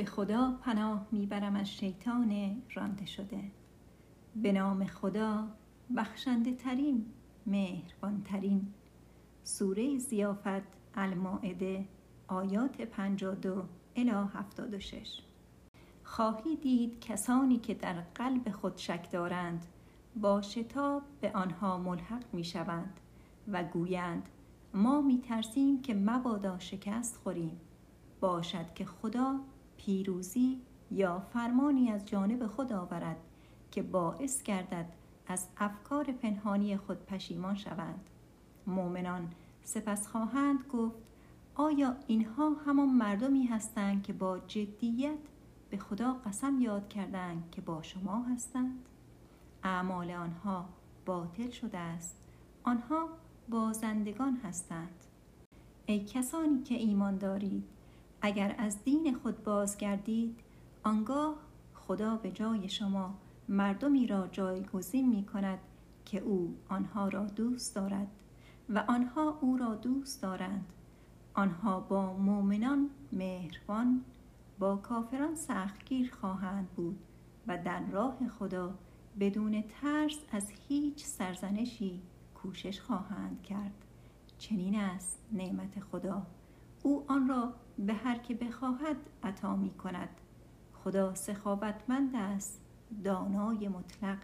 به خدا پناه می‌برم از شیطان رانده شده. به نام خدا بخشنده ترین مهربان ترین سوره زیافت المائده آیات 52 الی 76 خواهی دید کسانی که در قلب خود شک دارند با شتاب به آنها ملحق می شوند و گویند ما می ترسیم که مبادا شکست خوریم. باشد که خدا پیروزی یا فرمانی از جانب خود آورد که باعث گردد از افکار پنهانی خود پشیمان شوند. مؤمنان سپس خواهند گفت آیا اینها همان مردمی هستند که با جدیت به خدا قسم یاد کردند که با شما هستند؟ اعمال آنها باطل شده است. آنها بازندگان هستند. ای کسانی که ایمان دارید اگر از دین خود بازگردید آنگاه خدا به جای شما مردمی را جایگزین می کند که او آنها را دوست دارد و آنها او را دوست دارند. آنها با مؤمنان مهربان با کافران سختگیر خواهند بود و در راه خدا بدون ترس از هیچ سرزنشی کوشش خواهند کرد. چنین است نعمت خدا. او آن را به هر که بخواهد عطا می کند خدا سخاوتمند است دانای مطلق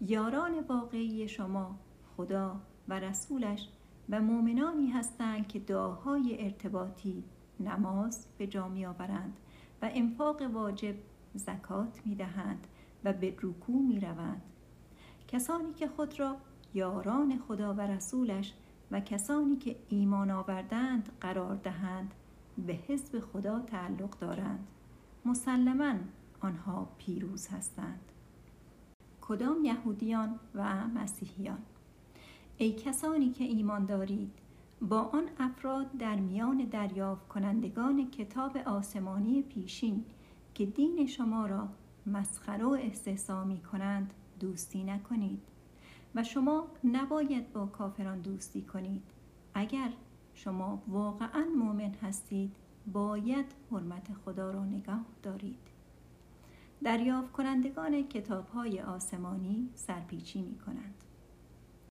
یاران واقعی شما خدا و رسولش و مؤمنانی هستند که دعاهای ارتباطی نماز به جا می آورند و انفاق واجب زکات می دهند و به رکوع می روند. کسانی که خود را یاران خدا و رسولش و کسانی که ایمان آوردند قرار دهند به حزب خدا تعلق دارند. مسلما آنها پیروز هستند. کدام یهودیان و مسیحیان؟ ای کسانی که ایمان دارید با آن افراد در میان دریافت کنندگان کتاب آسمانی پیشین که دین شما را مسخره و استحصا می کنند دوستی نکنید. و شما نباید با کافران دوستی کنید. اگر شما واقعا مؤمن هستید باید حرمت خدا را نگاه دارید. دریافت کنندگان کتاب های آسمانی سرپیچی می کنند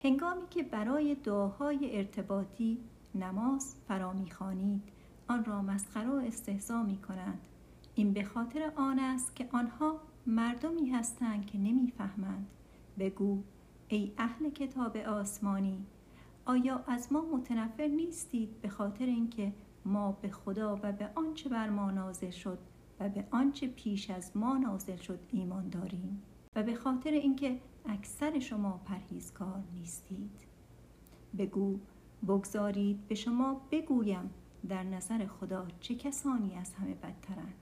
هنگامی که برای دعاهای ارتباطی نماز فرا می‌خوانید آن را مسخره و استهزا می کنند این به خاطر آن است که آنها مردمی هستند که نمی‌فهمند. بگو ای اهل کتاب آسمانی آیا از ما متنفر نیستید به خاطر اینکه ما به خدا و به آنچه بر ما نازل شد و به آنچه پیش از ما نازل شد ایمان داریم و به خاطر اینکه اکثر شما پرهیزکار نیستید؟ بگو بگذارید به شما بگویم در نظر خدا چه کسانی از همه بدترند.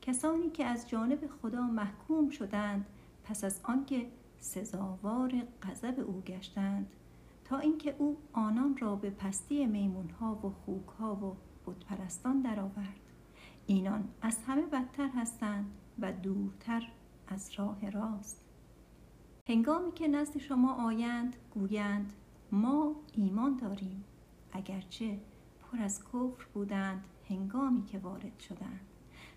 کسانی که از جانب خدا محکوم شدند پس از آنکه سزاوار غضب او گشتند تا اینکه او آنان را به پستی میمونها و خوکها و بتپرستان درآورد. اینان از همه بدتر هستند و دورتر از راه راست. هنگامی که نزد شما آیند گویند ما ایمان داریم. اگرچه پر از کفر بودند هنگامی که وارد شدند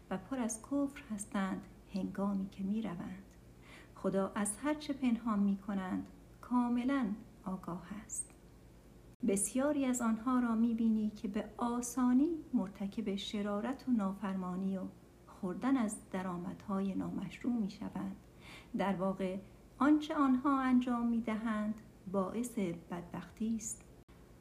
و پر از کفر هستند هنگامی که می روند. خدا از هرچه پنهان می کنند کاملا آگاه است. بسیاری از آنها را می بینی که به آسانی مرتکب شرارت و نافرمانی و خوردن از درآمدهای نامشروع می شوند در واقع آنچه آنها انجام می دهند باعث بدبختی است.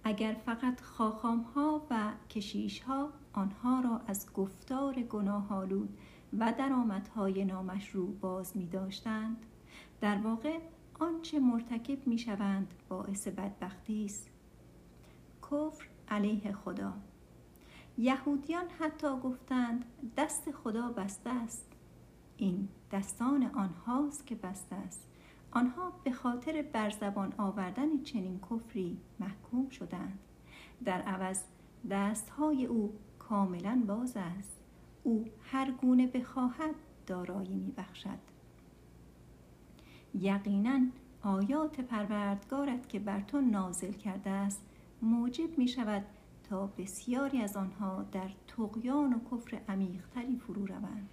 اگر فقط خاخام ها و کشیش ها آنها را از گفتار گناه آلود و درآمدهای نامشروع باز می داشتند در واقع آنچه مرتکب می شوند باعث بدبختی است. کفر علیه خدا. یهودیان حتی گفتند دست خدا بسته است. این دستان آنهاست که بسته است. آنها به خاطر برزبان آوردن چنین کفری محکوم شدند. در عوض دستهای او کاملا باز است. او هر گونه بخواهد دارایی میبخشد. یقینا آیات پروردگارت که بر تو نازل کرده است موجب می شود تا بسیاری از آنها در تقیان و کفر عمیقتری فرو روند.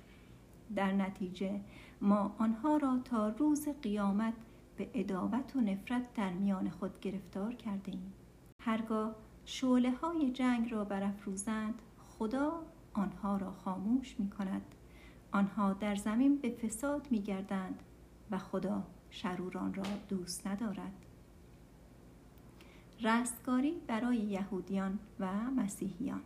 در نتیجه ما آنها را تا روز قیامت به اداوت و نفرت در میان خود گرفتار کرده ایم. هرگاه شعله های جنگ را برافروزند خدا آنها را خاموش می کند آنها در زمین به فساد می گردند و خدا شروران را دوست ندارد. رستگاری برای یهودیان و مسیحیان.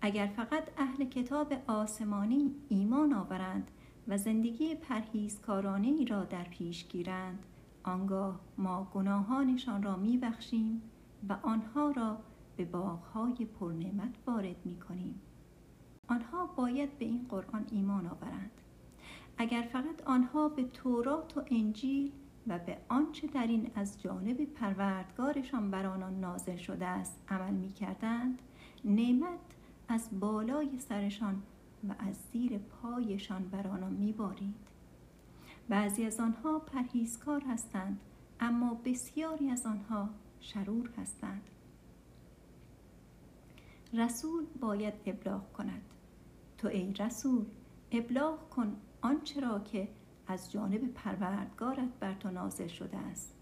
اگر فقط اهل کتاب آسمانی ایمان آورند و زندگی پرهیزکارانه ای را در پیش گیرند آنگاه ما گناهانشان را میبخشیم و آنها را به باغهای پرنعمت وارد می کنیم. آنها باید به این قرآن ایمان آورند. اگر فقط آنها به تورات و انجیل و به آنچه در این از جانب پروردگارشان بر آنان نازل شده است عمل می کردند نعمت از بالای سرشان و از زیر پایشان بر آنان می بارید. بعضی از آنها پرهیزکار هستند اما بسیاری از آنها شرور هستند رسول باید ابلاغ کند تو ای رسول ابلاغ کن آنچه را که از جانب پروردگارت بر تو نازل شده است.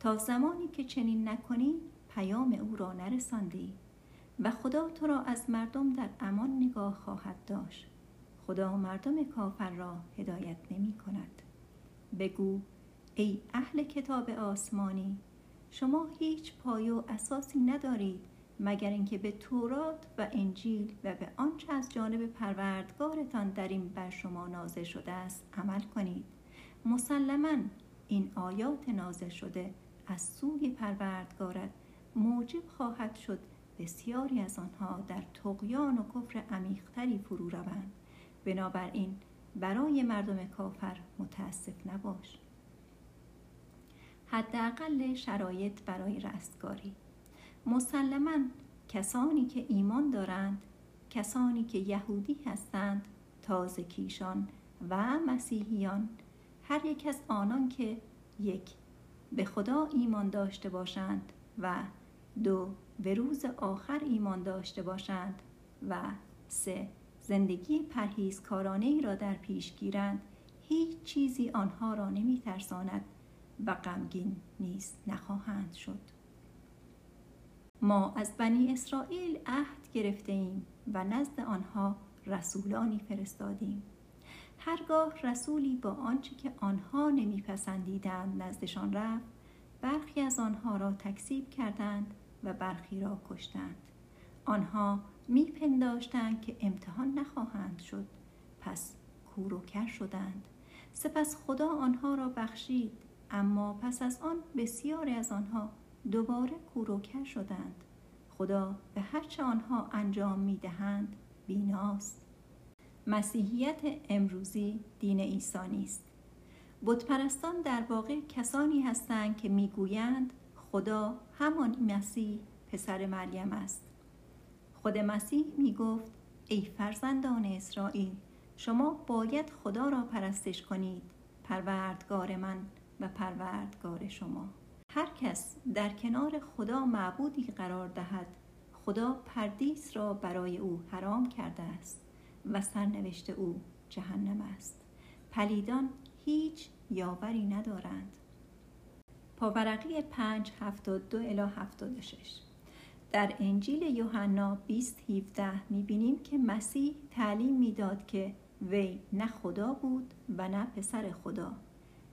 تا زمانی که چنین نکنی پیام او را نرساندی و خدا تو را از مردم در امان نگاه خواهد داشت. خدا مردم کافر را هدایت نمی کند. بگو ای اهل کتاب آسمانی شما هیچ پایه و اساسی ندارید مگر اینکه به تورات و انجیل و به آنچه از جانب پروردگارتان در این بر شما نازل شده است عمل کنید. مسلما این آیات نازل شده از سوی پروردگارت موجب خواهد شد بسیاری از آنها در تقیان و کفر عمیقتری فرو روند. بنابراین برای مردم کافر متاسف نباش. حداقل شرایط برای رستگاری. مسلما کسانی که ایمان دارند کسانی که یهودی هستند تازه کیشان و مسیحیان. هر یک از آنان که یک به خدا ایمان داشته باشند و دو به روز آخر ایمان داشته باشند و سه زندگی پرهیزکارانه ای را در پیش گیرند. هیچ چیزی آنها را نمی ترساند و غمگین نیز نخواهند شد. ما از بنی اسرائیل عهد گرفته ایم و نزد آنها رسولانی فرستادیم. هرگاه رسولی با آنچه که آنها نمیپسندیدند نزدشان رفت برخی از آنها را تکسیب کردند و برخی را کشتند. آنها میپنداشتند که امتحان نخواهند شد. پس کوروکر شدند. سپس خدا آنها را بخشید اما پس از آن بسیاری از آنها دوباره کوروکر شدند. خدا به هرچه آنها انجام می‌دهند بیناست. مسیحیت امروزی دین عیسی نیست بتپرستان در واقع کسانی هستند که می‌گویند خدا همان مسیح پسر مریم است. خود مسیح می‌گفت ای فرزندان اسرائیل شما باید خدا را پرستش کنید پروردگار من و پروردگار شما. هر کس در کنار خدا معبودی قرار دهد. خدا پردیس را برای او حرام کرده است و سرنوشت او جهنم است. پلیدان هیچ یاوری ندارند. پاورقی 5 72 الی 76 در انجیل یوحنا 20 17 می‌بینیم که مسیح تعلیم می‌داد که وی نه خدا بود و نه پسر خدا.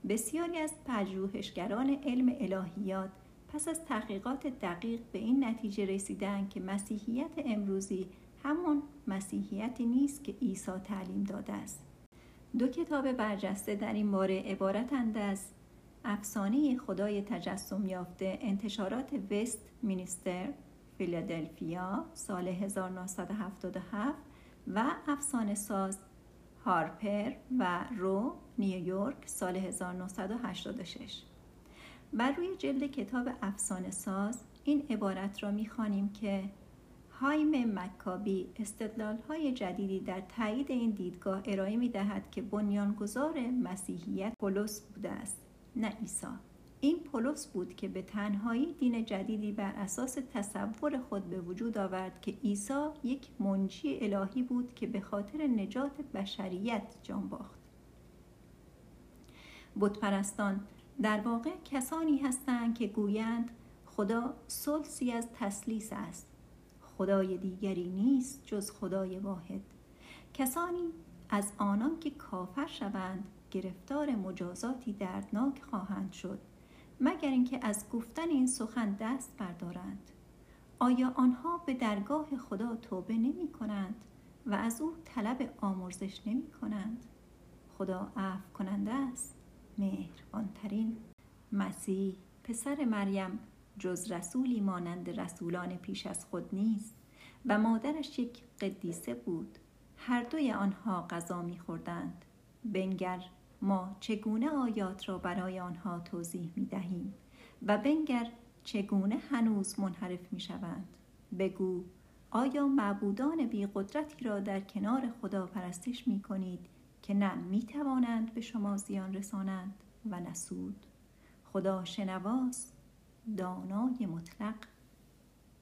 بسیاری از پژوهشگران علم الهیات پس از تحقیقات دقیق به این نتیجه رسیدند که مسیحیت امروزی همان مسیحیتی نیست که عیسی تعلیم داده است. دو کتاب برجسته در این باره عبارتند از افسانه خدای تجسم یافته انتشارات وست مینیستر فیلادلفیا سال 1977 و افسانه ساز هارپر و رو نیویورک سال 1986 بر روی جلد کتاب افسانه ساز این عبارت را می‌خوانیم که هایم مکابی استدلال های جدیدی در تایید این دیدگاه ارائه می دهد که بنیانگذار مسیحیت پولس بوده است نه عیسی. این پولس بود که به تنهایی دین جدیدی بر اساس تصور خود به وجود آورد که عیسی یک منجی الهی بود که به خاطر نجات بشریت جان باخت. بتپرستان در واقع کسانی هستند که گویند خدا سلسی از تسلیس است. خدای دیگری نیست جز خدای واحد. کسانی از آنان که کافر شوند گرفتار مجازاتی دردناک خواهند شد. مگر اینکه از گفتن این سخن دست بردارند. آیا آنها به درگاه خدا توبه نمی کنند و از او طلب آمرزش نمی کنند خدا عفو کننده است. مهربانترین مسیح. پسر مریم جز رسولی مانند رسولان پیش از خود نیست و مادرش یک قدیسه بود. هر دوی آنها غذا میخوردند. بنگر ما چگونه آیات را برای آنها توضیح می دهیم و بنگر چگونه هنوز منحرف می شوند؟ بگو آیا معبودان بی قدرتی را در کنار خدا پرستش می کنید که نه می توانند به شما زیان رسانند و نسود خدا شنواست دانای مطلق.